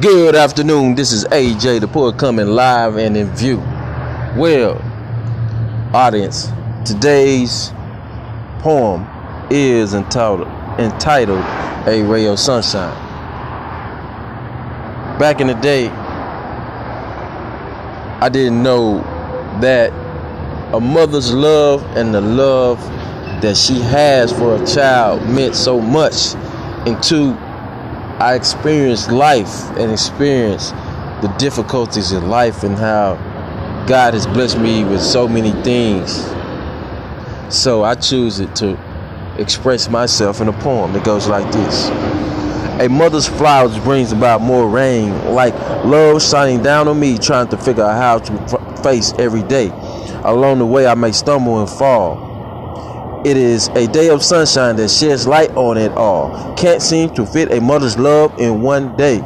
Good afternoon. This is AJ the Poet coming live and in view. Well, audience, today's poem is entitled entitled A Ray of Sunshine. Back in the day, I didn't know that a mother's love and the love that she has for a child meant so much into I experienced life and experienced the difficulties in life and how God has blessed me with so many things. So I choose it to express myself in a poem that goes like this. A mother's flowers brings about more rain, like love shining down on me, trying to figure out how to face every day. Along the way, I may stumble and fall. It is a day of sunshine that sheds light on it all. Can't seem to fit a mother's love in one day.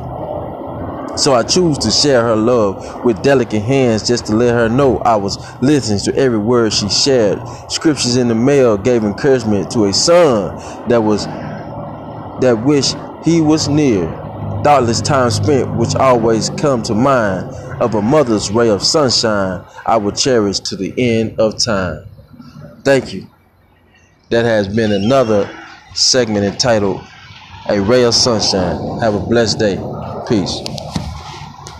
So I choose to share her love with delicate hands just to let her know I was listening to every word she shared. Scriptures in the mail gave encouragement to a son that was that wished he was near. Thoughtless time spent which always come to mind of a mother's ray of sunshine I will cherish to the end of time. Thank you that has been another segment entitled A Ray of Sunshine. Have a blessed day. Peace.